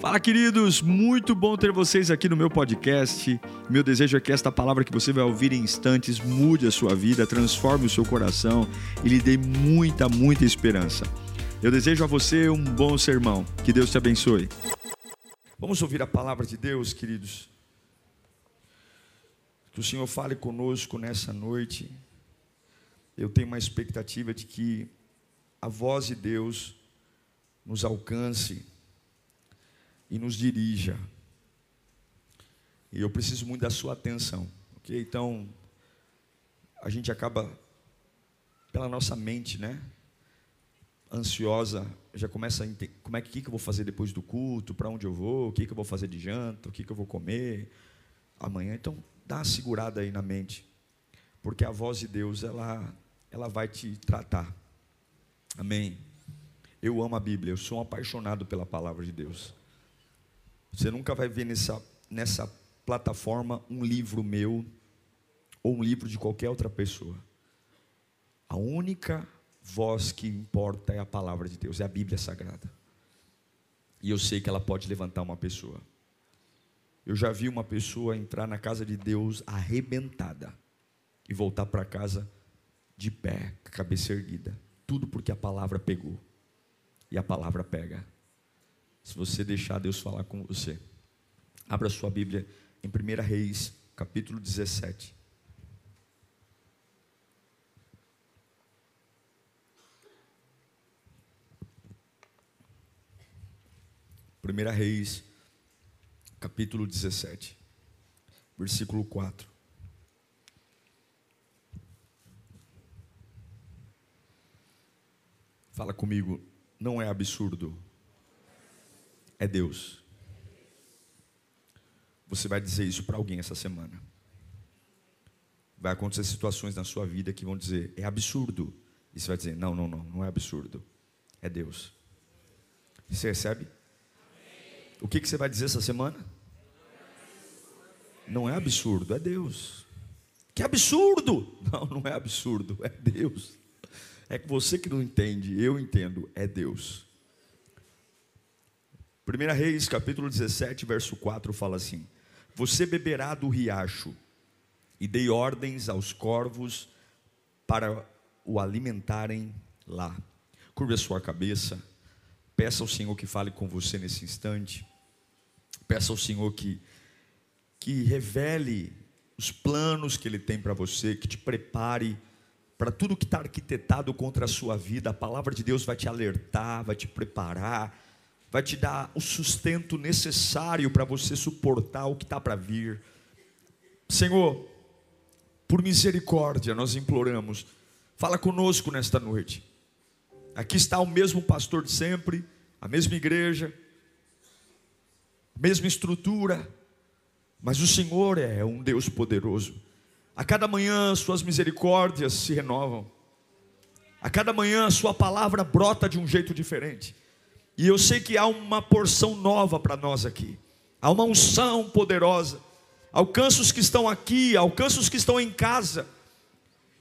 Fala, queridos! Muito bom ter vocês aqui no meu podcast. Meu desejo é que esta palavra que você vai ouvir em instantes mude a sua vida, transforme o seu coração e lhe dê muita, muita esperança. Eu desejo a você um bom sermão. Que Deus te abençoe. Vamos ouvir a palavra de Deus, queridos. Que o Senhor fale conosco nessa noite. Eu tenho uma expectativa de que a voz de Deus nos alcance e nos dirija. E eu preciso muito da sua atenção, ok? Então, a gente acaba, pela nossa mente, né? Ansiosa, já começa a entender como é que, que eu vou fazer depois do culto, para onde eu vou, o que, que eu vou fazer de janta, o que, que eu vou comer amanhã. Então, dá uma segurada aí na mente, porque a voz de Deus, ela, ela vai te tratar. Amém. Eu amo a Bíblia, eu sou um apaixonado pela palavra de Deus. Você nunca vai ver nessa, nessa plataforma um livro meu ou um livro de qualquer outra pessoa. A única voz que importa é a palavra de Deus, é a Bíblia Sagrada. E eu sei que ela pode levantar uma pessoa. Eu já vi uma pessoa entrar na casa de Deus arrebentada e voltar para casa de pé, cabeça erguida. Tudo porque a palavra pegou. E a palavra pega se você deixar Deus falar com você. Abra sua Bíblia em 1 Reis, capítulo 17. Primeira Reis, capítulo 17, versículo 4. Fala comigo, não é absurdo é Deus. Você vai dizer isso para alguém essa semana. Vai acontecer situações na sua vida que vão dizer, é absurdo. E você vai dizer, não, não, não, não é absurdo. É Deus. Você recebe? O que, que você vai dizer essa semana? Não é absurdo, é Deus. Que absurdo! Não, não é absurdo, é Deus. É que você que não entende, eu entendo, é Deus. 1 Reis, capítulo 17, verso 4 fala assim: Você beberá do riacho, e dei ordens aos corvos para o alimentarem lá. Curve a sua cabeça, peça ao Senhor que fale com você nesse instante, peça ao Senhor que, que revele os planos que Ele tem para você, que te prepare para tudo que está arquitetado contra a sua vida. A palavra de Deus vai te alertar, vai te preparar vai te dar o sustento necessário para você suportar o que está para vir. Senhor, por misericórdia, nós imploramos, fala conosco nesta noite. Aqui está o mesmo pastor de sempre, a mesma igreja, a mesma estrutura, mas o Senhor é um Deus poderoso. A cada manhã suas misericórdias se renovam. A cada manhã sua palavra brota de um jeito diferente. E eu sei que há uma porção nova para nós aqui. Há uma unção poderosa. Alcança os que estão aqui, alcança os que estão em casa.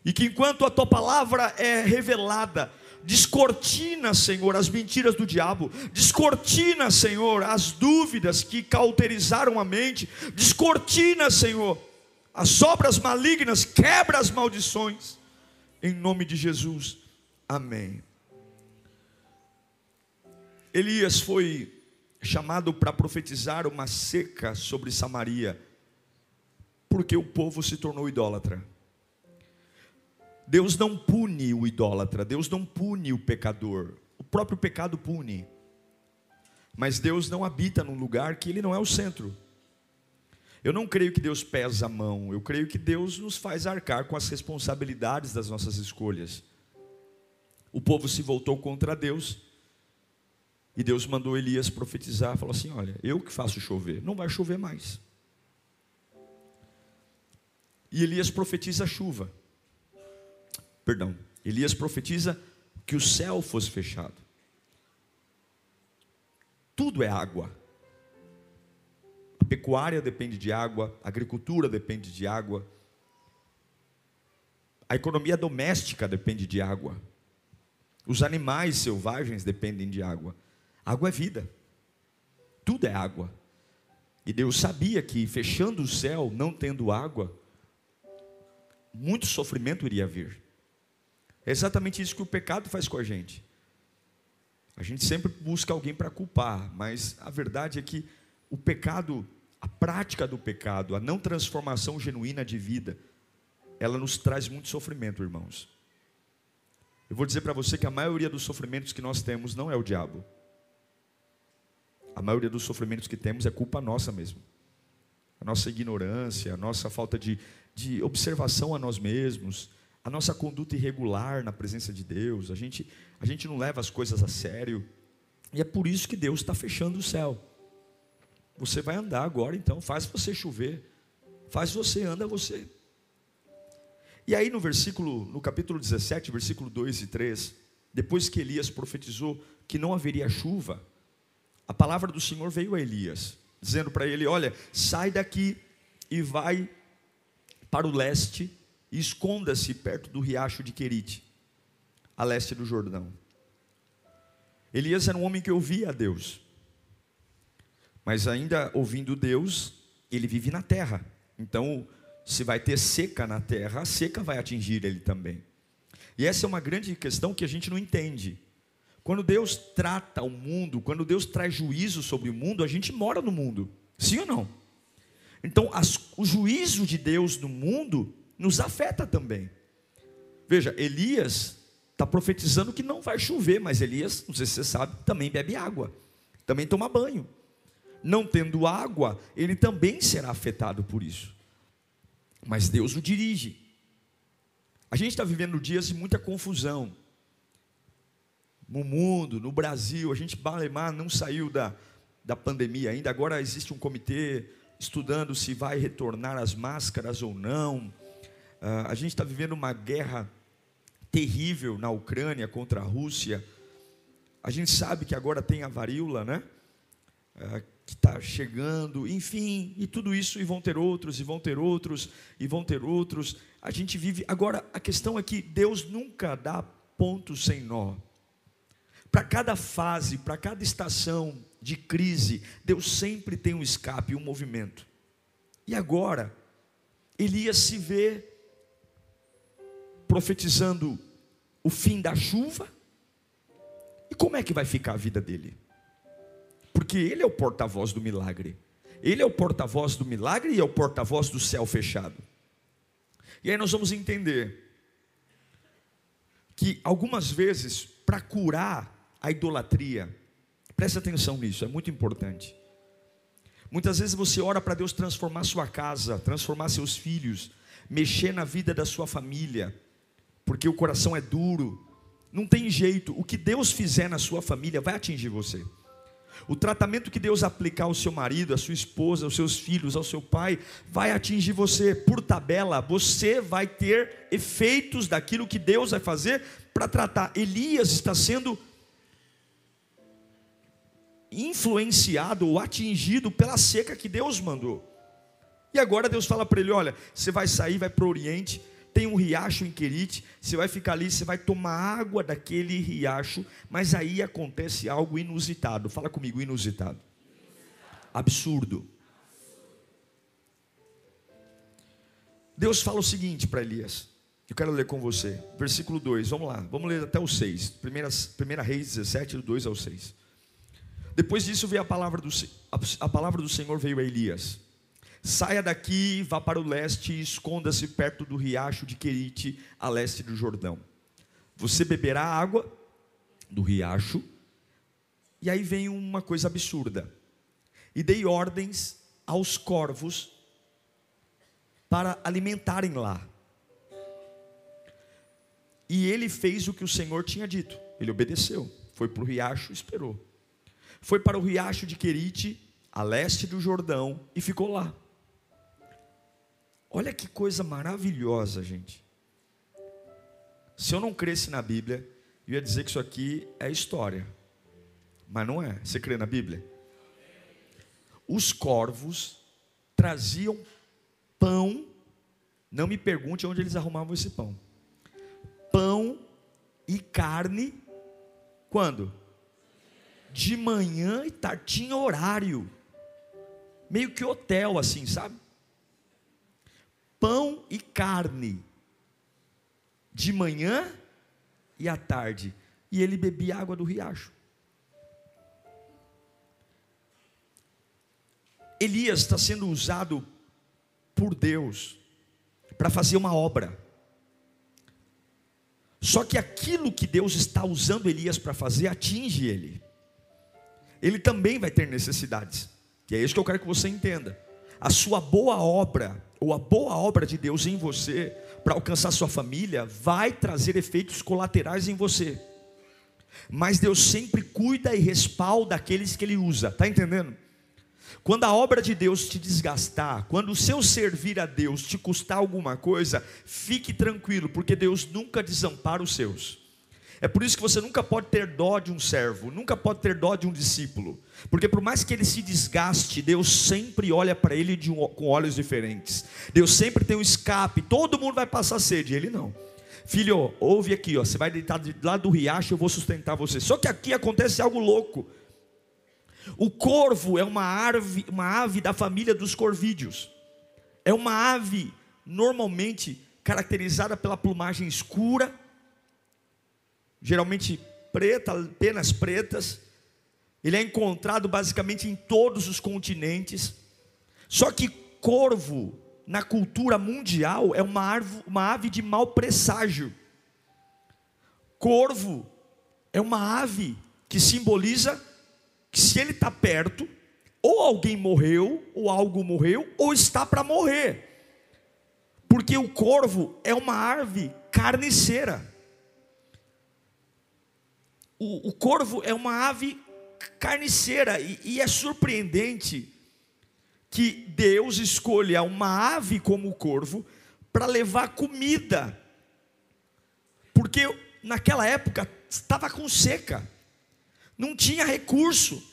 E que enquanto a tua palavra é revelada, descortina, Senhor, as mentiras do diabo, descortina, Senhor, as dúvidas que cauterizaram a mente, descortina, Senhor, as obras malignas, quebra as maldições, em nome de Jesus, amém. Elias foi chamado para profetizar uma seca sobre Samaria, porque o povo se tornou idólatra. Deus não pune o idólatra, Deus não pune o pecador, o próprio pecado pune. Mas Deus não habita num lugar que ele não é o centro. Eu não creio que Deus pesa a mão, eu creio que Deus nos faz arcar com as responsabilidades das nossas escolhas. O povo se voltou contra Deus, e Deus mandou Elias profetizar, falou assim: Olha, eu que faço chover, não vai chover mais. E Elias profetiza chuva. Perdão, Elias profetiza que o céu fosse fechado. Tudo é água. A pecuária depende de água, a agricultura depende de água, a economia doméstica depende de água, os animais selvagens dependem de água. Água é vida. tudo é água. E Deus sabia que fechando o céu, não tendo água, muito sofrimento iria vir. É exatamente isso que o pecado faz com a gente. A gente sempre busca alguém para culpar, mas a verdade é que o pecado, a prática do pecado, a não transformação genuína de vida, ela nos traz muito sofrimento, irmãos. Eu vou dizer para você que a maioria dos sofrimentos que nós temos não é o diabo. A maioria dos sofrimentos que temos é culpa nossa mesmo. A nossa ignorância, a nossa falta de, de observação a nós mesmos, a nossa conduta irregular na presença de Deus, a gente, a gente não leva as coisas a sério. E é por isso que Deus está fechando o céu. Você vai andar agora, então, faz você chover, faz você anda você. E aí no versículo, no capítulo 17, versículo 2 e 3, depois que Elias profetizou que não haveria chuva, a palavra do Senhor veio a Elias, dizendo para ele: Olha, sai daqui e vai para o leste e esconda-se perto do riacho de Querite, a leste do Jordão. Elias era um homem que ouvia a Deus, mas ainda ouvindo Deus, ele vive na terra. Então, se vai ter seca na terra, a seca vai atingir ele também. E essa é uma grande questão que a gente não entende. Quando Deus trata o mundo, quando Deus traz juízo sobre o mundo, a gente mora no mundo. Sim ou não? Então, as, o juízo de Deus no mundo nos afeta também. Veja, Elias está profetizando que não vai chover, mas Elias, não sei se você sabe, também bebe água, também toma banho. Não tendo água, ele também será afetado por isso mas Deus o dirige. A gente está vivendo dias de muita confusão. No mundo, no Brasil, a gente, Balemar, não saiu da, da pandemia ainda. Agora existe um comitê estudando se vai retornar as máscaras ou não. Uh, a gente está vivendo uma guerra terrível na Ucrânia contra a Rússia. A gente sabe que agora tem a varíola, né? Uh, que está chegando, enfim, e tudo isso, e vão ter outros, e vão ter outros, e vão ter outros. A gente vive. Agora, a questão é que Deus nunca dá ponto sem nó. Para cada fase, para cada estação de crise, Deus sempre tem um escape, um movimento. E agora, Elias se vê profetizando o fim da chuva. E como é que vai ficar a vida dele? porque ele é o porta-voz do milagre. Ele é o porta-voz do milagre e é o porta-voz do céu fechado. E aí nós vamos entender que algumas vezes, para curar a idolatria, preste atenção nisso, é muito importante. Muitas vezes você ora para Deus transformar sua casa, transformar seus filhos, mexer na vida da sua família, porque o coração é duro, não tem jeito, o que Deus fizer na sua família vai atingir você. O tratamento que Deus aplicar ao seu marido, à sua esposa, aos seus filhos, ao seu pai, vai atingir você por tabela. Você vai ter efeitos daquilo que Deus vai fazer para tratar. Elias está sendo influenciado ou atingido pela seca que Deus mandou. E agora Deus fala para ele: olha, você vai sair, vai para o Oriente tem um riacho em Querite, você vai ficar ali, você vai tomar água daquele riacho, mas aí acontece algo inusitado. Fala comigo, inusitado. Absurdo. Deus fala o seguinte para Elias. Eu quero ler com você. Versículo 2, vamos lá. Vamos ler até o 6. Primeira, primeira Reis 17, do 2 ao 6. Depois disso veio a palavra do, a, palavra do Senhor veio a Elias. Saia daqui, vá para o leste e esconda-se perto do riacho de Querite, a leste do Jordão. Você beberá água do riacho, e aí vem uma coisa absurda. E dei ordens aos corvos para alimentarem lá. E ele fez o que o Senhor tinha dito. Ele obedeceu. Foi para o riacho, esperou. Foi para o riacho de Querite, a leste do Jordão, e ficou lá. Olha que coisa maravilhosa, gente. Se eu não cresce na Bíblia, eu ia dizer que isso aqui é história. Mas não é. Você crê na Bíblia? Os corvos traziam pão. Não me pergunte onde eles arrumavam esse pão. Pão e carne. Quando? De manhã e tarde, tinha horário, meio que hotel assim, sabe? Pão e carne, de manhã e à tarde, e ele bebia água do riacho. Elias está sendo usado por Deus para fazer uma obra. Só que aquilo que Deus está usando Elias para fazer atinge ele. Ele também vai ter necessidades. E é isso que eu quero que você entenda. A sua boa obra, ou a boa obra de Deus em você, para alcançar sua família, vai trazer efeitos colaterais em você. Mas Deus sempre cuida e respalda aqueles que Ele usa, está entendendo? Quando a obra de Deus te desgastar, quando o seu servir a Deus te custar alguma coisa, fique tranquilo, porque Deus nunca desampara os seus. É por isso que você nunca pode ter dó de um servo, nunca pode ter dó de um discípulo, porque por mais que ele se desgaste, Deus sempre olha para ele um, com olhos diferentes. Deus sempre tem um escape, todo mundo vai passar sede, ele não. Filho, ouve aqui, ó, você vai deitar lá do riacho, eu vou sustentar você. Só que aqui acontece algo louco. O corvo é uma ave, uma ave da família dos corvídeos. É uma ave normalmente caracterizada pela plumagem escura, geralmente preta, penas pretas. Ele é encontrado basicamente em todos os continentes. Só que corvo, na cultura mundial, é uma, ave, uma ave de mau presságio. Corvo é uma ave que simboliza que se ele está perto, ou alguém morreu, ou algo morreu, ou está para morrer. Porque o corvo é uma ave carniceira. O, o corvo é uma ave carniceira, e, e é surpreendente que Deus escolha uma ave como o corvo para levar comida, porque naquela época estava com seca não tinha recurso.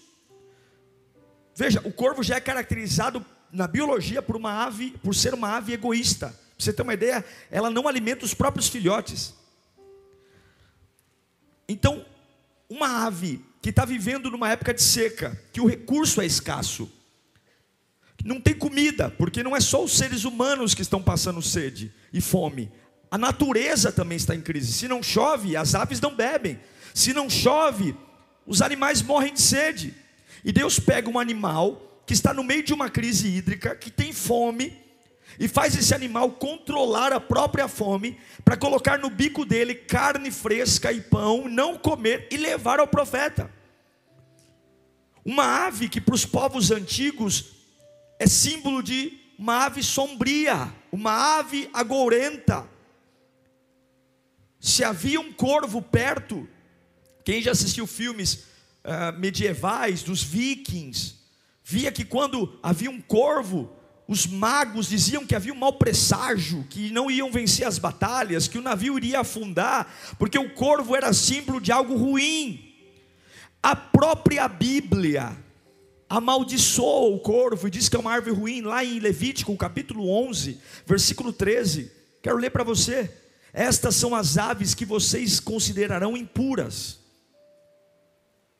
Veja, o corvo já é caracterizado na biologia por uma ave, por ser uma ave egoísta. Pra você ter uma ideia, ela não alimenta os próprios filhotes. Então, uma ave que está vivendo numa época de seca, que o recurso é escasso, não tem comida, porque não é só os seres humanos que estão passando sede e fome, a natureza também está em crise. Se não chove, as aves não bebem. Se não chove, os animais morrem de sede. E Deus pega um animal que está no meio de uma crise hídrica, que tem fome, e faz esse animal controlar a própria fome, para colocar no bico dele carne fresca e pão, não comer e levar ao profeta. Uma ave que para os povos antigos é símbolo de uma ave sombria, uma ave agourenta. Se havia um corvo perto, quem já assistiu filmes uh, medievais dos vikings, via que quando havia um corvo, os magos diziam que havia um mau presságio, que não iam vencer as batalhas, que o navio iria afundar, porque o corvo era símbolo de algo ruim. A própria Bíblia amaldiçoa o corvo e diz que é uma árvore ruim, lá em Levítico, capítulo 11, versículo 13. Quero ler para você. Estas são as aves que vocês considerarão impuras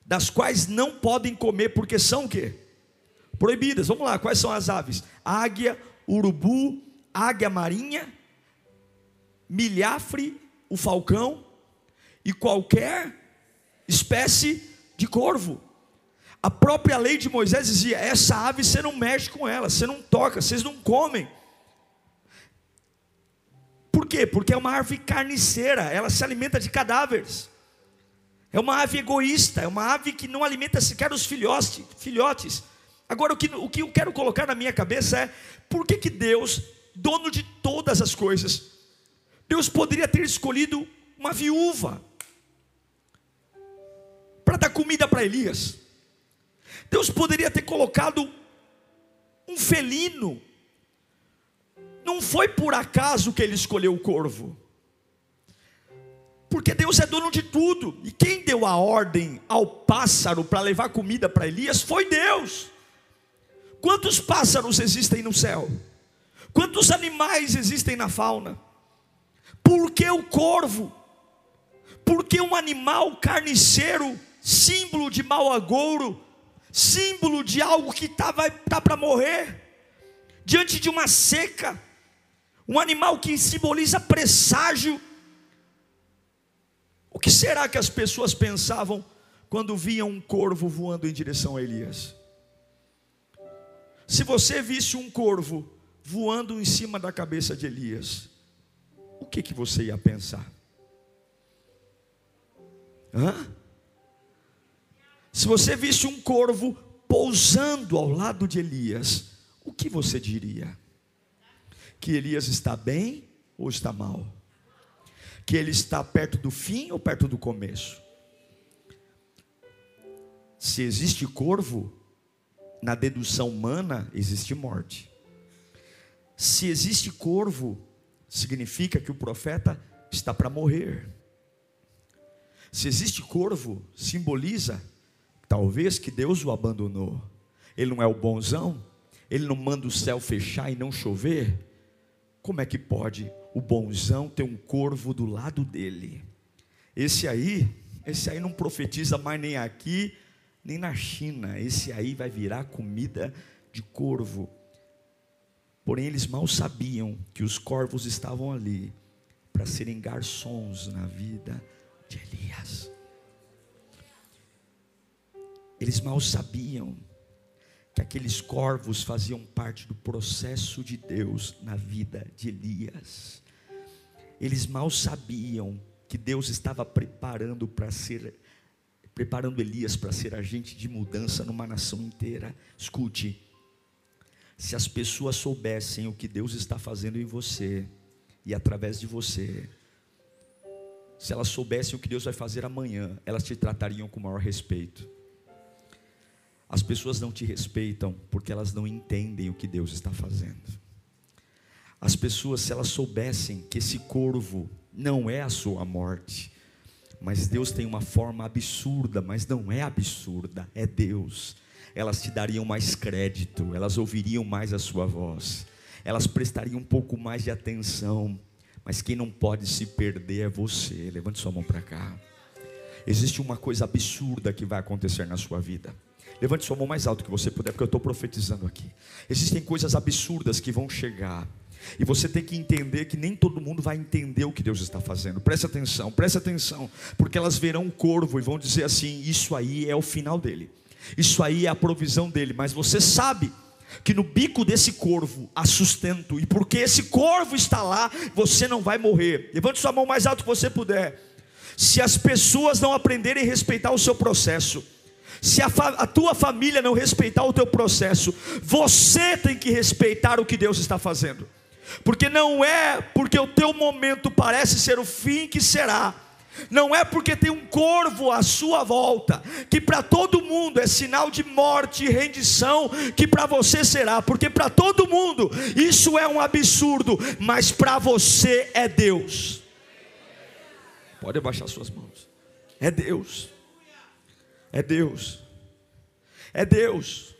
das quais não podem comer, porque são o quê? Proibidas. Vamos lá, quais são as aves? Águia, urubu, águia marinha, milhafre, o falcão e qualquer espécie de corvo. A própria lei de Moisés dizia: essa ave você não mexe com ela, você não toca, vocês não comem. Por quê? Porque é uma árvore carniceira, ela se alimenta de cadáveres. É uma ave egoísta, é uma ave que não alimenta sequer os filhotes. filhotes. Agora, o que, o que eu quero colocar na minha cabeça é: por que, que Deus, dono de todas as coisas, Deus poderia ter escolhido uma viúva para dar comida para Elias? Deus poderia ter colocado um felino. Não foi por acaso que ele escolheu o corvo. Porque Deus é dono de tudo. E quem deu a ordem ao pássaro para levar comida para Elias foi Deus. Quantos pássaros existem no céu? Quantos animais existem na fauna? Por que o corvo? Por que um animal carniceiro símbolo de mau agouro, símbolo de algo que está tá para morrer, diante de uma seca, um animal que simboliza presságio. O que será que as pessoas pensavam quando viam um corvo voando em direção a Elias? Se você visse um corvo voando em cima da cabeça de Elias, o que, que você ia pensar? Hã? Se você visse um corvo pousando ao lado de Elias, o que você diria? Que Elias está bem ou está mal? Que ele está perto do fim ou perto do começo? Se existe corvo, na dedução humana existe morte. Se existe corvo, significa que o profeta está para morrer. Se existe corvo, simboliza talvez que Deus o abandonou. Ele não é o bonzão, ele não manda o céu fechar e não chover. Como é que pode o bonzão ter um corvo do lado dele? Esse aí, esse aí não profetiza mais nem aqui, nem na China. Esse aí vai virar comida de corvo. Porém, eles mal sabiam que os corvos estavam ali para serem garçons na vida de Elias. Eles mal sabiam que aqueles corvos faziam parte do processo de Deus na vida de Elias. Eles mal sabiam que Deus estava preparando para ser preparando Elias para ser agente de mudança numa nação inteira. Escute, se as pessoas soubessem o que Deus está fazendo em você e através de você, se elas soubessem o que Deus vai fazer amanhã, elas te tratariam com maior respeito. As pessoas não te respeitam porque elas não entendem o que Deus está fazendo. As pessoas, se elas soubessem que esse corvo não é a sua morte, mas Deus tem uma forma absurda, mas não é absurda, é Deus. Elas te dariam mais crédito, elas ouviriam mais a sua voz, elas prestariam um pouco mais de atenção. Mas quem não pode se perder é você. Levante sua mão para cá. Existe uma coisa absurda que vai acontecer na sua vida. Levante sua mão mais alto que você puder, porque eu estou profetizando aqui. Existem coisas absurdas que vão chegar. E você tem que entender que nem todo mundo vai entender o que Deus está fazendo. Preste atenção, preste atenção, porque elas verão um corvo e vão dizer assim: Isso aí é o final dele, isso aí é a provisão dele. Mas você sabe que no bico desse corvo há sustento, e porque esse corvo está lá, você não vai morrer. Levante sua mão mais alto que você puder. Se as pessoas não aprenderem a respeitar o seu processo, se a, a, tua família não respeitar o teu processo, você tem que respeitar o que Deus está fazendo, porque não é porque o teu momento parece ser o fim que será, não é porque tem um corvo à sua volta, que para todo mundo é sinal de morte e rendição, que para você será, porque para todo mundo isso é um absurdo, mas para você é Deus. Pode abaixar suas mãos, é Deus, é Deus, é Deus,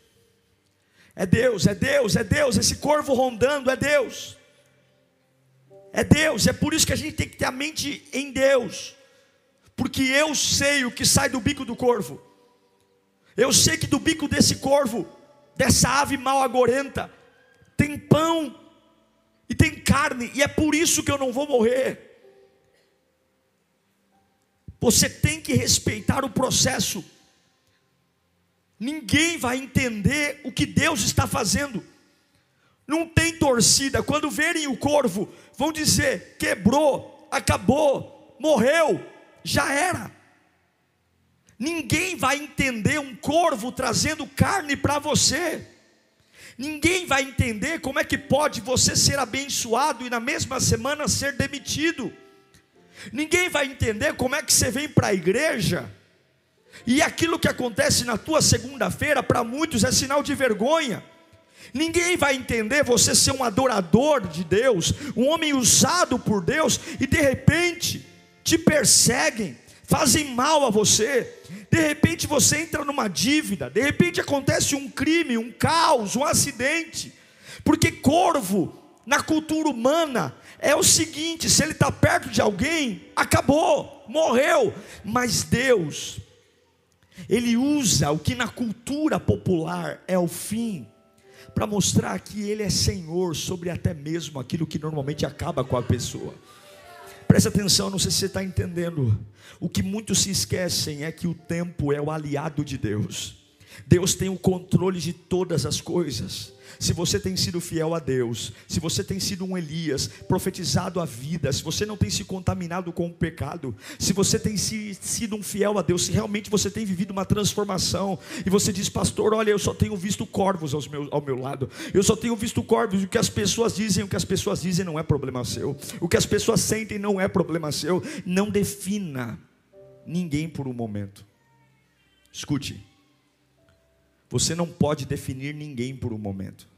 é Deus, é Deus, é Deus, esse corvo rondando é Deus. É Deus, é por isso que a gente tem que ter a mente em Deus porque eu sei o que sai do bico do corvo. Eu sei que do bico desse corvo, dessa ave mal agorenta, tem pão e tem carne, e é por isso que eu não vou morrer. Você tem que respeitar o processo. Ninguém vai entender o que Deus está fazendo. Não tem torcida. Quando verem o corvo, vão dizer: quebrou, acabou, morreu já era. Ninguém vai entender um corvo trazendo carne para você. Ninguém vai entender como é que pode você ser abençoado e na mesma semana ser demitido. Ninguém vai entender como é que você vem para a igreja e aquilo que acontece na tua segunda-feira para muitos é sinal de vergonha. Ninguém vai entender você ser um adorador de Deus, um homem usado por Deus e de repente te perseguem, fazem mal a você. De repente você entra numa dívida, de repente acontece um crime, um caos, um acidente. Porque corvo, na cultura humana, é o seguinte: se ele está perto de alguém, acabou, morreu. Mas Deus, Ele usa o que na cultura popular é o fim para mostrar que ele é senhor sobre até mesmo aquilo que normalmente acaba com a pessoa. Preste atenção, não sei se você está entendendo. O que muitos se esquecem é que o tempo é o aliado de Deus. Deus tem o controle de todas as coisas. Se você tem sido fiel a Deus, se você tem sido um Elias, profetizado a vida, se você não tem se contaminado com o pecado, se você tem sido um fiel a Deus, se realmente você tem vivido uma transformação, e você diz, pastor, olha, eu só tenho visto corvos aos meus, ao meu lado, eu só tenho visto corvos, o que as pessoas dizem, o que as pessoas dizem não é problema seu, o que as pessoas sentem não é problema seu, não defina ninguém por um momento. Escute. Você não pode definir ninguém por um momento.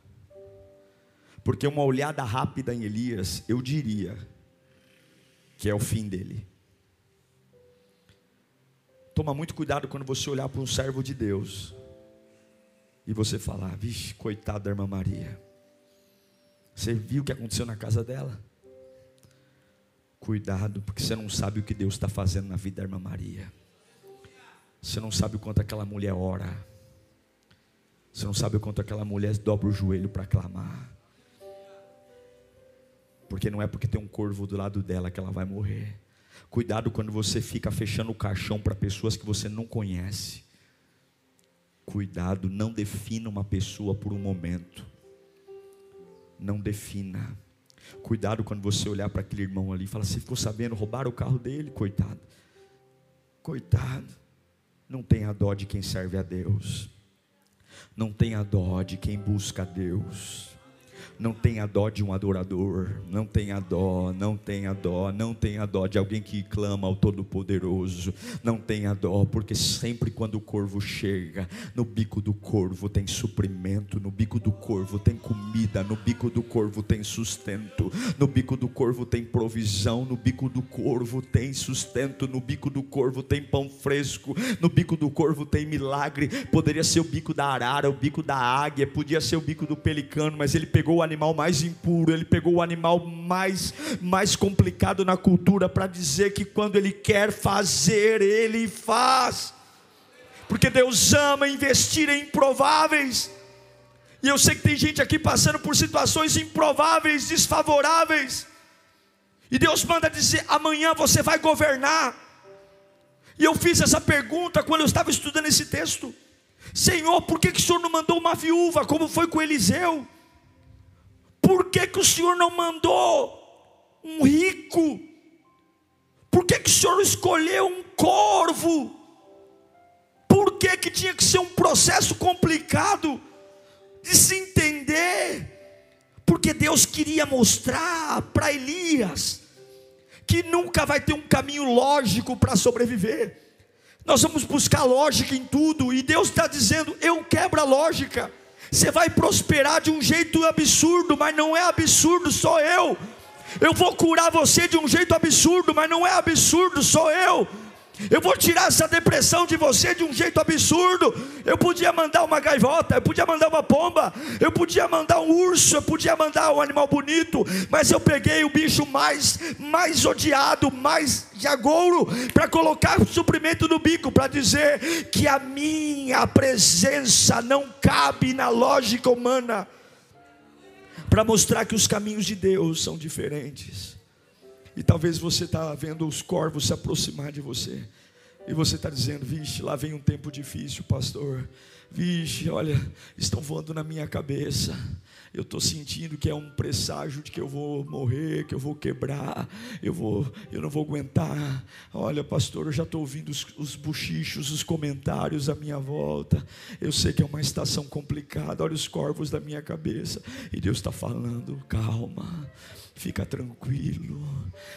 Porque uma olhada rápida em Elias, eu diria que é o fim dele. Toma muito cuidado quando você olhar para um servo de Deus e você falar: vixe, coitada da irmã Maria. Você viu o que aconteceu na casa dela? Cuidado, porque você não sabe o que Deus está fazendo na vida da irmã Maria. Você não sabe o quanto aquela mulher ora. Você não sabe o quanto aquela mulher dobra o joelho para clamar. Porque não é porque tem um corvo do lado dela que ela vai morrer. Cuidado quando você fica fechando o caixão para pessoas que você não conhece. Cuidado, não defina uma pessoa por um momento. Não defina. Cuidado quando você olhar para aquele irmão ali e falar: Você ficou sabendo, roubaram o carro dele? Coitado. Coitado. Não tenha dó de quem serve a Deus. Não tenha dó de quem busca a Deus. Não tenha dó de um adorador, não tenha dó, não tenha dó, não tenha dó de alguém que clama ao Todo-Poderoso, não tenha dó, porque sempre quando o corvo chega, no bico do corvo tem suprimento, no bico do corvo tem comida, no bico do corvo tem sustento, no bico do corvo tem provisão, no bico do corvo tem sustento, no bico do corvo tem pão fresco, no bico do corvo tem milagre. Poderia ser o bico da arara, o bico da águia, podia ser o bico do pelicano, mas ele pegou a animal mais impuro, ele pegou o animal mais, mais complicado na cultura para dizer que quando ele quer fazer, ele faz. Porque Deus ama investir em improváveis. E eu sei que tem gente aqui passando por situações improváveis, desfavoráveis. E Deus manda dizer: amanhã você vai governar. E eu fiz essa pergunta quando eu estava estudando esse texto: Senhor, por que, que o Senhor não mandou uma viúva, como foi com Eliseu? Por que, que o Senhor não mandou um rico? Por que, que o Senhor escolheu um corvo? Por que, que tinha que ser um processo complicado de se entender? Porque Deus queria mostrar para Elias que nunca vai ter um caminho lógico para sobreviver. Nós vamos buscar lógica em tudo, e Deus está dizendo: eu quebro a lógica. Você vai prosperar de um jeito absurdo, mas não é absurdo, sou eu. Eu vou curar você de um jeito absurdo, mas não é absurdo, sou eu. Eu vou tirar essa depressão de você de um jeito absurdo. Eu podia mandar uma gaivota, eu podia mandar uma pomba, eu podia mandar um urso, eu podia mandar um animal bonito, mas eu peguei o bicho mais mais odiado, mais jagouro para colocar o suprimento no bico para dizer que a minha presença não cabe na lógica humana. Para mostrar que os caminhos de Deus são diferentes. E talvez você está vendo os corvos se aproximar de você. E você está dizendo, vixe, lá vem um tempo difícil, pastor. Vixe, olha, estão voando na minha cabeça. Eu estou sentindo que é um presságio de que eu vou morrer, que eu vou quebrar, eu vou, eu não vou aguentar. Olha, pastor, eu já estou ouvindo os, os buchichos, os comentários à minha volta. Eu sei que é uma estação complicada. Olha os corvos da minha cabeça. E Deus está falando, calma. Fica tranquilo,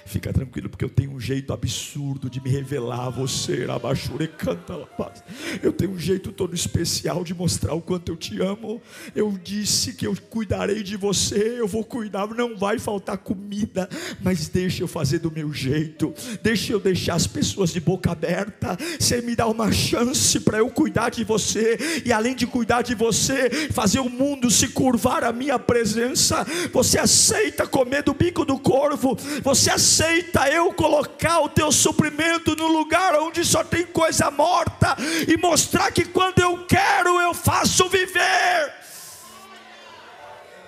fica tranquilo, porque eu tenho um jeito absurdo de me revelar a você, Abachure canta paz. Eu tenho um jeito todo especial de mostrar o quanto eu te amo. Eu disse que eu cuidarei de você, eu vou cuidar, não vai faltar comida, mas deixa eu fazer do meu jeito, deixa eu deixar as pessoas de boca aberta. Você me dá uma chance para eu cuidar de você, e além de cuidar de você, fazer o mundo se curvar à minha presença. Você aceita comer do bico do corvo, você aceita eu colocar o teu suprimento no lugar onde só tem coisa morta e mostrar que quando eu quero eu faço viver.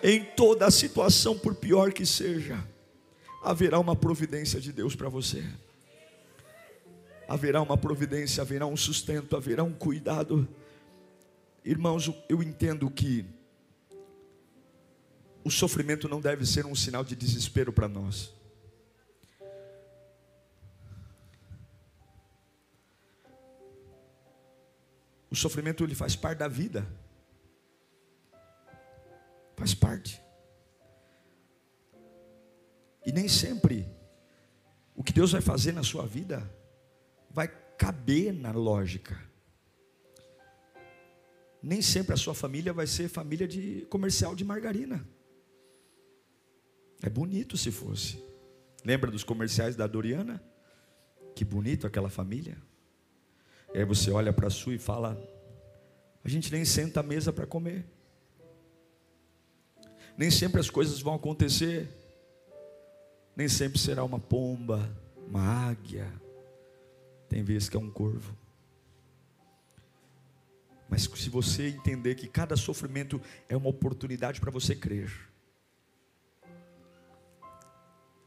Em toda a situação, por pior que seja, haverá uma providência de Deus para você. Haverá uma providência, haverá um sustento, haverá um cuidado. Irmãos, eu entendo que o sofrimento não deve ser um sinal de desespero para nós. O sofrimento ele faz parte da vida. Faz parte. E nem sempre o que Deus vai fazer na sua vida vai caber na lógica. Nem sempre a sua família vai ser família de comercial de margarina. É bonito se fosse. Lembra dos comerciais da Doriana? Que bonito aquela família. E aí você olha para a sua e fala: a gente nem senta à mesa para comer. Nem sempre as coisas vão acontecer. Nem sempre será uma pomba, uma águia. Tem vezes que é um corvo. Mas se você entender que cada sofrimento é uma oportunidade para você crer.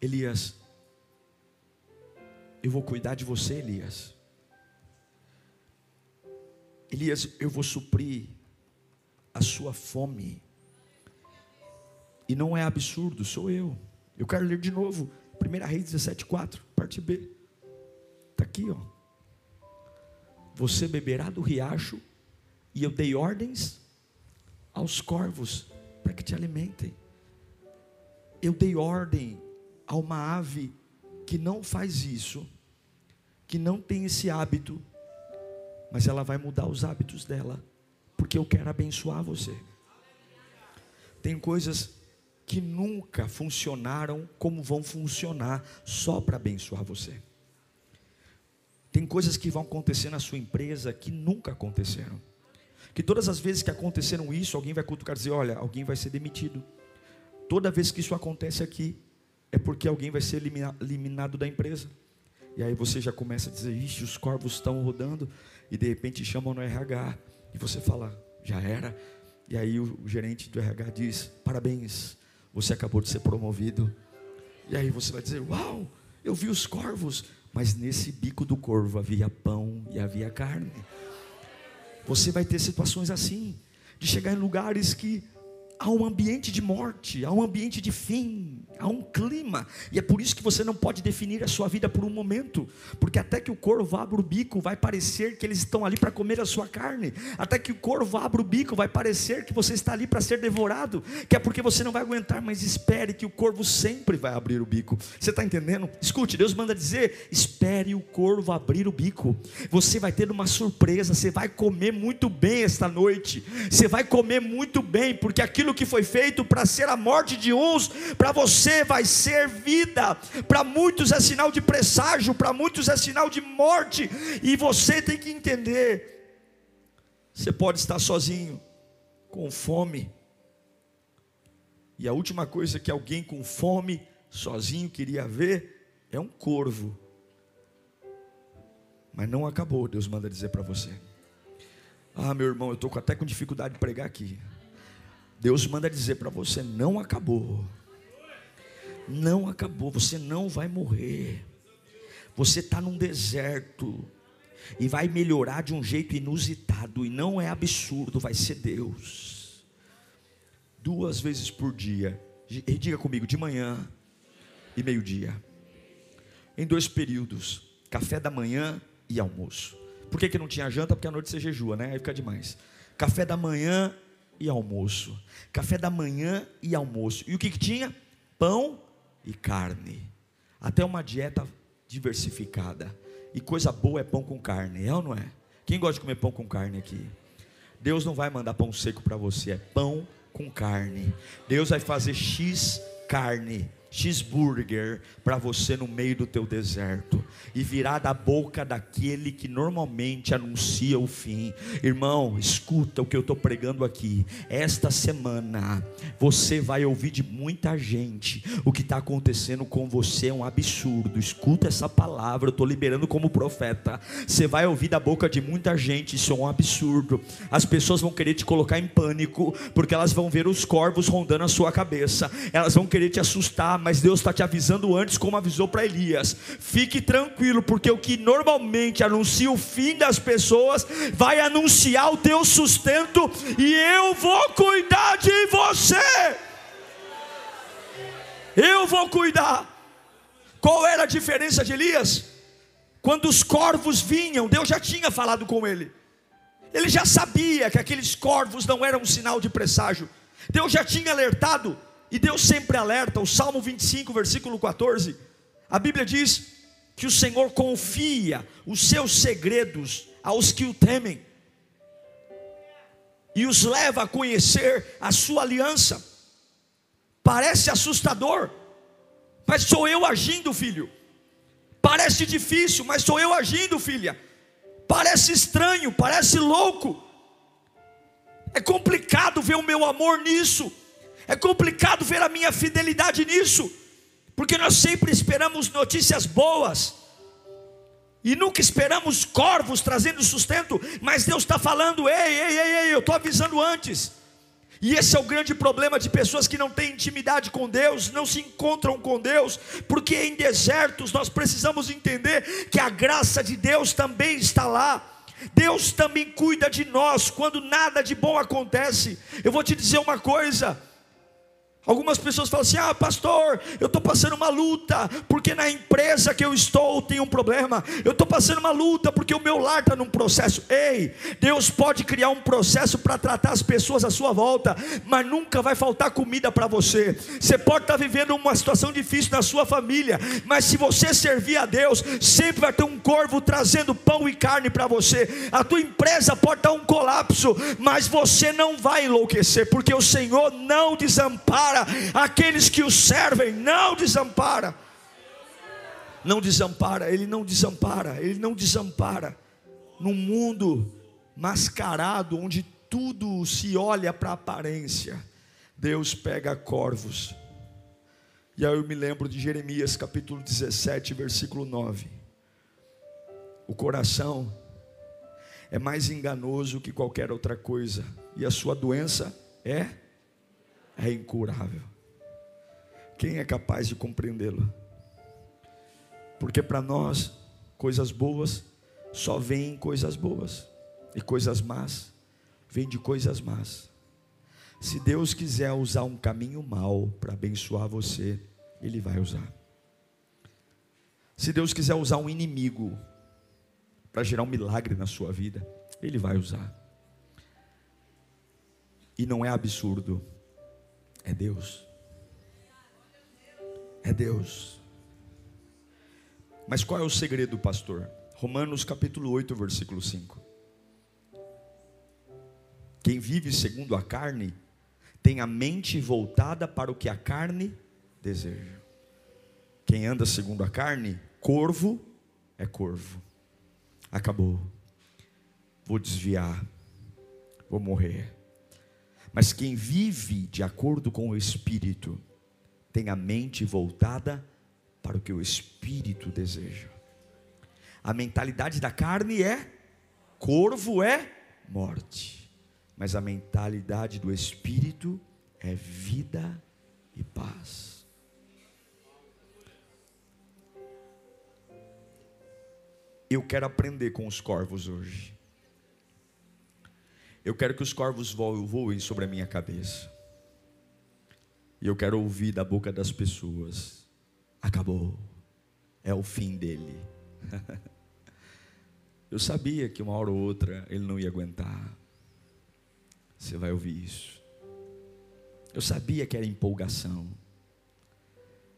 Elias, eu vou cuidar de você, Elias. Elias, eu vou suprir a sua fome. E não é absurdo, sou eu. Eu quero ler de novo, 1 Reis 17,4, parte B. Está aqui, ó. Você beberá do riacho, e eu dei ordens aos corvos para que te alimentem. Eu dei ordem a uma ave que não faz isso, que não tem esse hábito, mas ela vai mudar os hábitos dela, porque eu quero abençoar você. Tem coisas que nunca funcionaram como vão funcionar só para abençoar você. Tem coisas que vão acontecer na sua empresa que nunca aconteceram. Que todas as vezes que aconteceram isso, alguém vai cutucar e dizer: Olha, alguém vai ser demitido. Toda vez que isso acontece aqui, é porque alguém vai ser eliminado da empresa. E aí você já começa a dizer, ixi, os corvos estão rodando, e de repente chamam no RH, e você fala, já era. E aí o, gerente do RH diz, parabéns, você acabou de ser promovido. E aí você vai dizer, uau, eu vi os corvos, mas nesse bico do corvo havia pão e havia carne. Você vai ter situações assim, de chegar em lugares que há um ambiente de morte, há um ambiente de fim, há um clima, e é por isso que você não pode definir a sua vida por um momento, porque até que o corvo abra o bico, vai parecer que eles estão ali para comer a sua carne, até que o corvo abra o bico, vai parecer que você está ali para ser devorado, que é porque você não vai aguentar, mas espere que o corvo sempre vai abrir o bico. Você está entendendo? Escute, Deus manda dizer: espere o corvo abrir o bico. Você vai ter uma surpresa, você vai comer muito bem esta noite, você vai comer muito bem, porque aquilo que foi feito para ser a morte de uns, para você vai ser vida. Para muitos é sinal de presságio, para muitos é sinal de morte, e você tem que entender. Você pode estar sozinho, com fome, e a última coisa que alguém com fome, sozinho, queria ver é um corvo. Mas não acabou, Deus manda dizer para você. Ah, meu irmão, eu estou até com dificuldade de pregar aqui. Deus manda dizer para você: não acabou. Não acabou, você não vai morrer. Você está num deserto e vai melhorar de um jeito inusitado, e não é absurdo, vai ser Deus. Duas vezes por dia, diga comigo, de manhã e meio-dia, em dois períodos, café da manhã e almoço. Por que, que não tinha janta? Porque à noite você jejua, né? Aí fica demais. Café da manhã e almoço. Café da manhã e almoço. E o que, que tinha? Pão e carne. Até uma dieta diversificada. E coisa boa é pão com carne, é ou não é? Quem gosta de comer pão com carne aqui? Deus não vai mandar pão seco para você, é pão com carne. Deus vai fazer X carne cheeseburger para você no meio do teu deserto e virá da boca daquele que normalmente anuncia o fim. Irmão, escuta o que eu estou pregando aqui. Esta semana você vai ouvir de muita gente o que está acontecendo com você é um absurdo. Escuta essa palavra, eu estou liberando como profeta. Você vai ouvir da boca de muita gente, isso é um absurdo. As pessoas vão querer te colocar em pânico porque elas vão ver os corvos rondando a sua cabeça. Elas vão querer te assustar mas Deus está te avisando antes, como avisou para Elias. Fique tranquilo, porque o que normalmente anuncia o fim das pessoas, vai anunciar o teu sustento, e eu vou cuidar de você. Eu vou cuidar. Qual era a diferença de Elias? Quando os corvos vinham, Deus já tinha falado com ele. Ele já sabia que aqueles corvos não eram um sinal de presságio. Deus já tinha alertado e Deus sempre alerta, o Salmo 25, versículo 14. A Bíblia diz que o Senhor confia os seus segredos aos que o temem e os leva a conhecer a sua aliança. Parece assustador, mas sou eu agindo, filho. Parece difícil, mas sou eu agindo, filha. Parece estranho, parece louco. É complicado ver o meu amor nisso. É complicado ver a minha fidelidade nisso, porque nós sempre esperamos notícias boas, e nunca esperamos corvos trazendo sustento, mas Deus está falando: ei, ei, ei, ei, eu estou avisando antes. E esse é o grande problema de pessoas que não têm intimidade com Deus, não se encontram com Deus, porque em desertos nós precisamos entender que a graça de Deus também está lá. Deus também cuida de nós quando nada de bom acontece. Eu vou te dizer uma coisa: Algumas pessoas falam assim: ah, pastor, eu estou passando uma luta, porque na empresa que eu estou tem um problema, eu estou passando uma luta, porque o meu lar está num processo. Ei, Deus pode criar um processo para tratar as pessoas à sua volta, mas nunca vai faltar comida para você. Você pode estar tá vivendo uma situação difícil na sua família, mas se você servir a Deus, sempre vai ter um corvo trazendo pão e carne para você. A tua empresa pode estar tá um colapso, mas você não vai enlouquecer, porque o Senhor não desampara desampara, aqueles que o servem não desampara. Não desampara, ele não desampara, ele não desampara. Num mundo mascarado, onde tudo se olha para a aparência, Deus pega corvos. E aí eu me lembro de Jeremias capítulo 17, versículo 9. O coração é mais enganoso que qualquer outra coisa, e a sua doença é é incurável. Quem é capaz de compreendê-lo? Porque para nós, coisas boas só vêm coisas boas, e coisas más vêm de coisas más. Se Deus quiser usar um caminho mau para abençoar você, Ele vai usar. Se Deus quiser usar um inimigo para gerar um milagre na sua vida, Ele vai usar. E não é absurdo é Deus. É Deus. Mas qual é o segredo, pastor? Romanos capítulo 8, versículo 5. Quem vive segundo a carne tem a mente voltada para o que a carne deseja. Quem anda segundo a carne, corvo é corvo. Acabou. Vou desviar. Vou morrer. Mas quem vive de acordo com o Espírito, tem a mente voltada para o que o Espírito deseja. A mentalidade da carne é corvo é morte, mas a mentalidade do Espírito é vida e paz. Eu quero aprender com os corvos hoje. Eu quero que os corvos voem sobre a minha cabeça. E eu quero ouvir da boca das pessoas: acabou, é o fim dele. eu sabia que uma hora ou outra ele não ia aguentar. Você vai ouvir isso. Eu sabia que era empolgação.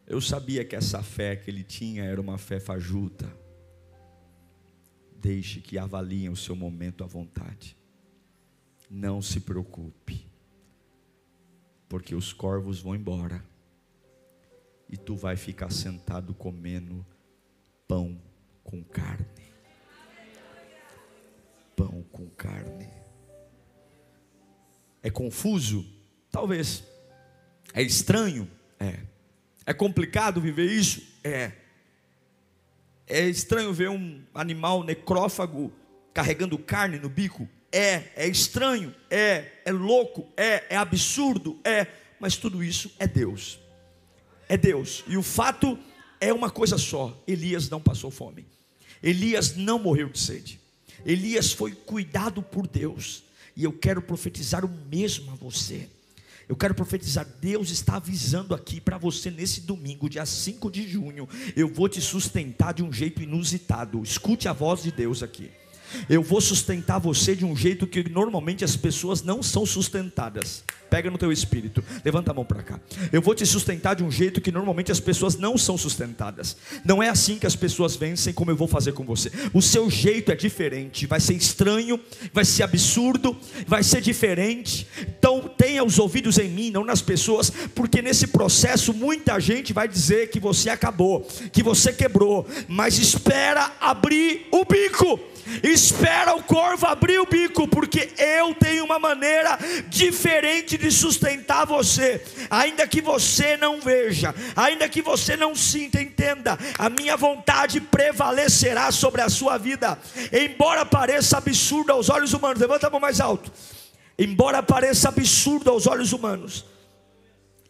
Eu sabia que essa fé que ele tinha era uma fé fajuta. Deixe que avaliem o seu momento à vontade. Não se preocupe, porque os corvos vão embora e tu vai ficar sentado comendo pão com carne. Pão com carne. É confuso? Talvez. É estranho? É. É complicado viver isso? É. É estranho ver um animal necrófago carregando carne no bico? É. É estranho? É. É louco? É. É absurdo? É. Mas tudo isso é Deus. É Deus. E o fato é uma coisa só: Elias não passou fome. Elias não morreu de sede. Elias foi cuidado por Deus. E eu quero profetizar o mesmo a você. Eu quero profetizar, Deus está avisando aqui para você nesse domingo, dia 5 de junho. Eu vou te sustentar de um jeito inusitado. Escute a voz de Deus aqui. Eu vou sustentar você de um jeito que normalmente as pessoas não são sustentadas. Pega no teu espírito, levanta a mão para cá. Eu vou te sustentar de um jeito que normalmente as pessoas não são sustentadas. Não é assim que as pessoas vencem, como eu vou fazer com você. O seu jeito é diferente, vai ser estranho, vai ser absurdo, vai ser diferente. Então tenha os ouvidos em mim, não nas pessoas, porque nesse processo muita gente vai dizer que você acabou, que você quebrou, mas espera abrir o bico Espera o corvo abrir o bico, porque eu tenho uma maneira diferente de sustentar você. Ainda que você não veja, ainda que você não sinta, entenda, a minha vontade prevalecerá sobre a sua vida. Embora pareça absurdo aos olhos humanos, levanta a mão mais alto. Embora pareça absurdo aos olhos humanos,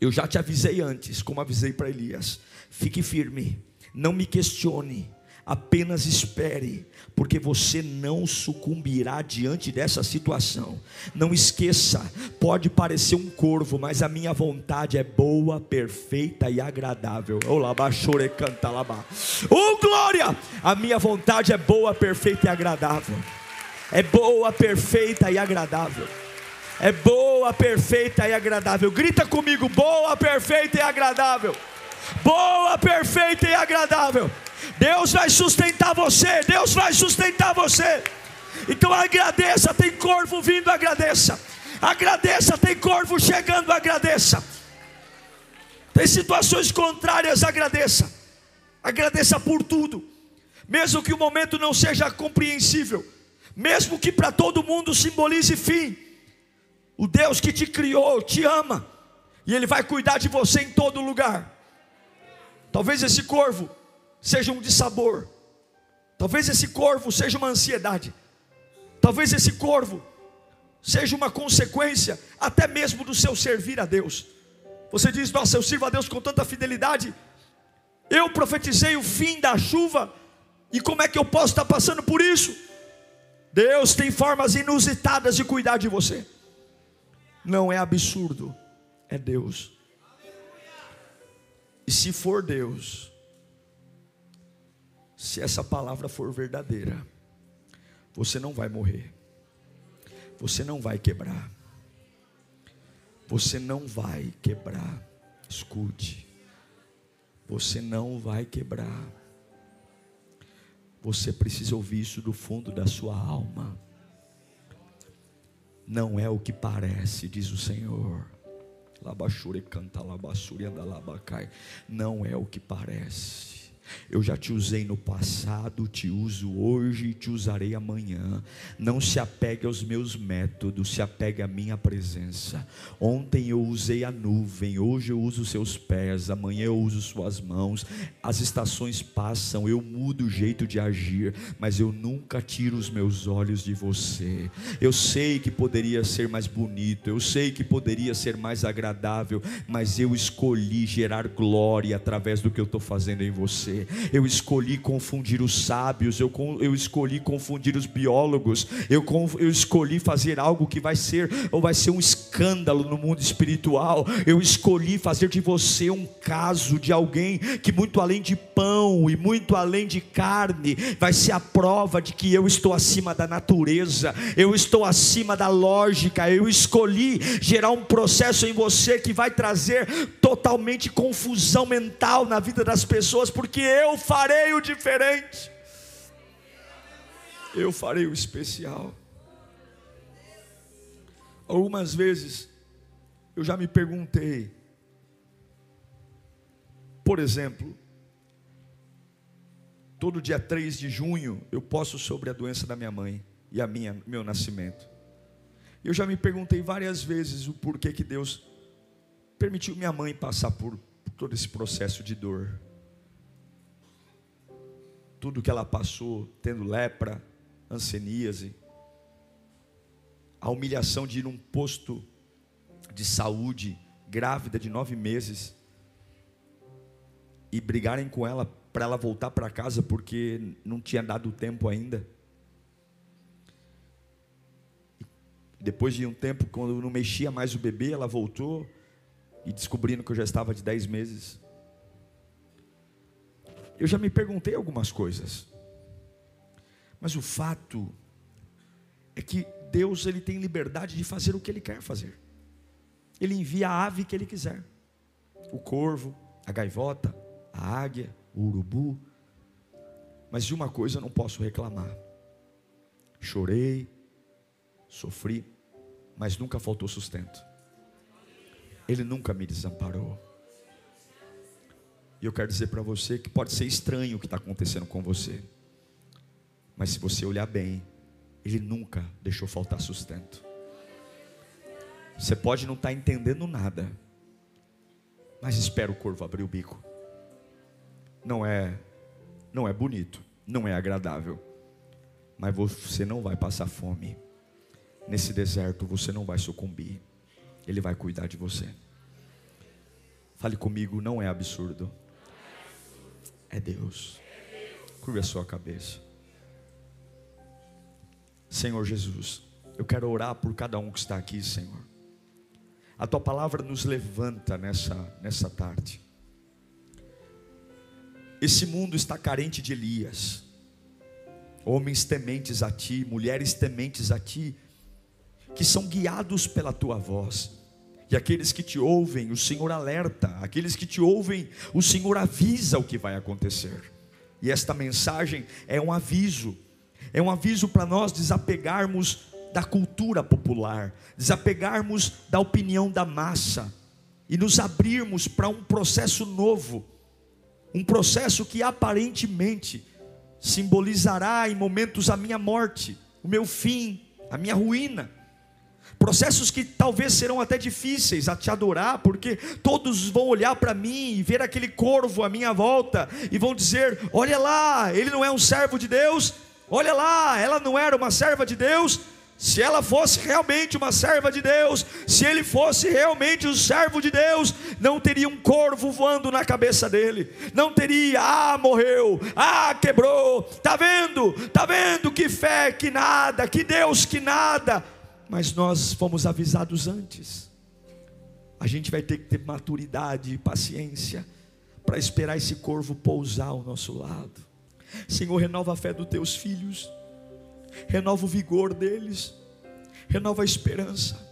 eu já te avisei antes, como avisei para Elias. Fique firme, não me questione apenas espere, porque você não sucumbirá diante dessa situação. Não esqueça, pode parecer um corvo, mas a minha vontade é boa, perfeita e agradável. Oh glória! A minha vontade é boa, perfeita e agradável. É boa, perfeita e agradável. É boa, perfeita e agradável. Grita comigo: boa, perfeita e agradável. Boa, perfeita e agradável. Deus vai sustentar você, Deus vai sustentar você. Então agradeça, tem corvo vindo, agradeça. Agradeça, tem corvo chegando, agradeça. Tem situações contrárias, agradeça. Agradeça por tudo. Mesmo que o momento não seja compreensível, mesmo que para todo mundo simbolize fim. O Deus que te criou te ama, e Ele vai cuidar de você em todo lugar. Talvez esse corvo seja um dissabor. Talvez esse corvo seja uma ansiedade. Talvez esse corvo seja uma consequência até mesmo do seu servir a Deus. Você diz: Nossa, eu sirvo a Deus com tanta fidelidade. Eu profetizei o fim da chuva. E como é que eu posso estar passando por isso? Deus tem formas inusitadas de cuidar de você. Não é absurdo, é Deus. E se for Deus, se essa palavra for verdadeira, você não vai morrer, você não vai quebrar, você não vai quebrar. Escute, você não vai quebrar. Você precisa ouvir isso do fundo da sua alma. Não é o que parece, diz o Senhor. Labachure canta labassure anda labacai. Não é o que parece. Eu já te usei no passado, te uso hoje e te usarei amanhã. Não se apegue aos meus métodos, se apegue à minha presença. Ontem eu usei a nuvem, hoje eu uso seus pés, amanhã eu uso suas mãos. As estações passam, eu mudo o jeito de agir, mas eu nunca tiro os meus olhos de você. Eu sei que poderia ser mais bonito, eu sei que poderia ser mais agradável, mas eu escolhi gerar glória através do que eu estou fazendo em você. Eu escolhi confundir os sábios, eu, eu escolhi confundir os biólogos, eu, eu escolhi fazer algo que vai ser ou vai ser um escândalo no mundo espiritual. Eu escolhi fazer de você um caso de alguém que muito além de pão e muito além de carne, vai ser a prova de que eu estou acima da natureza, eu estou acima da lógica. Eu escolhi gerar um processo em você que vai trazer totalmente confusão mental na vida das pessoas, porque eu farei o diferente. Eu farei o especial. Algumas vezes eu já me perguntei: Por exemplo, todo dia 3 de junho eu posto sobre a doença da minha mãe e a minha meu nascimento. Eu já me perguntei várias vezes o porquê que Deus permitiu minha mãe passar por, por todo esse processo de dor. Tudo que ela passou, tendo lepra, anseníase, a humilhação de ir num posto de saúde, grávida de nove meses, e brigarem com ela para ela voltar para casa porque não tinha dado tempo ainda. Depois de um tempo, quando não mexia mais o bebê, ela voltou e descobrindo que eu já estava de dez meses. Eu já me perguntei algumas coisas. Mas o fato é que Deus ele tem liberdade de fazer o que ele quer fazer. Ele envia a ave que ele quiser. O corvo, a gaivota, a águia, o urubu. Mas de uma coisa eu não posso reclamar. Chorei, sofri, mas nunca faltou sustento. Ele nunca me desamparou. E eu quero dizer para você que pode ser estranho o que está acontecendo com você. Mas se você olhar bem, Ele nunca deixou faltar sustento. Você pode não estar tá entendendo nada, mas espera o corvo abrir o bico. Não é, não é bonito, não é agradável, mas você não vai passar fome. Nesse deserto você não vai sucumbir. Ele vai cuidar de você. Fale comigo, não é absurdo. É Deus. Curva a sua cabeça. Senhor Jesus, eu quero orar por cada um que está aqui, Senhor. A tua palavra nos levanta nessa, nessa tarde. Esse mundo está carente de Elias. Homens tementes a ti, mulheres tementes a ti, que são guiados pela tua voz. E aqueles que te ouvem, o Senhor alerta, aqueles que te ouvem, o Senhor avisa o que vai acontecer. E esta mensagem é um aviso, é um aviso para nós desapegarmos da cultura popular, desapegarmos da opinião da massa e nos abrirmos para um processo novo, um processo que aparentemente simbolizará em momentos a minha morte, o meu fim, a minha ruína. Processos que talvez serão até difíceis a te adorar, porque todos vão olhar para mim e ver aquele corvo à minha volta e vão dizer: Olha lá, ele não é um servo de Deus, olha lá, ela não era uma serva de Deus. Se ela fosse realmente uma serva de Deus, se ele fosse realmente um servo de Deus, não teria um corvo voando na cabeça dele, não teria, ah, morreu, ah, quebrou, tá vendo, tá vendo que fé, que nada, que Deus, que nada mas nós fomos avisados antes. A gente vai ter que ter maturidade e paciência para esperar esse corvo pousar ao nosso lado. Senhor, renova a fé dos teus filhos, renova o vigor deles, renova a esperança.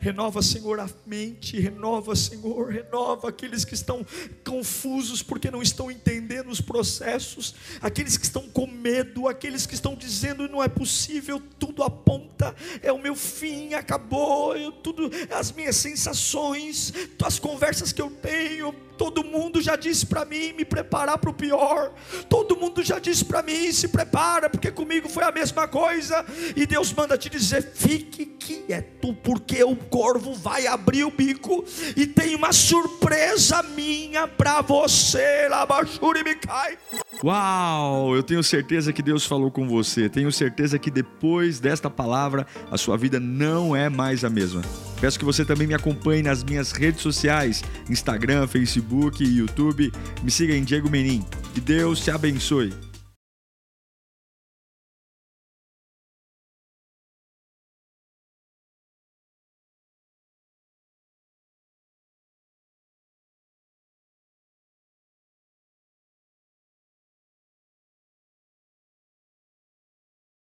Renova, Senhor, a mente, renova, Senhor, renova aqueles que estão confusos porque não estão entendendo os processos, aqueles que estão com medo, aqueles que estão dizendo não é possível, tudo aponta, é o meu fim, acabou, eu, tudo, as minhas sensações, as conversas que eu tenho, Todo mundo já disse para mim me preparar para o pior. Todo mundo já disse para mim se prepara, porque comigo foi a mesma coisa. E Deus manda te dizer: fique quieto, porque o corvo vai abrir o bico e tem uma surpresa minha para você. Labachuri me cai. Uau! Eu tenho certeza que Deus falou com você. Tenho certeza que depois desta palavra a sua vida não é mais a mesma. Peço que você também me acompanhe nas minhas redes sociais: Instagram, Facebook e YouTube. Me siga em Diego Menin. Que Deus te abençoe.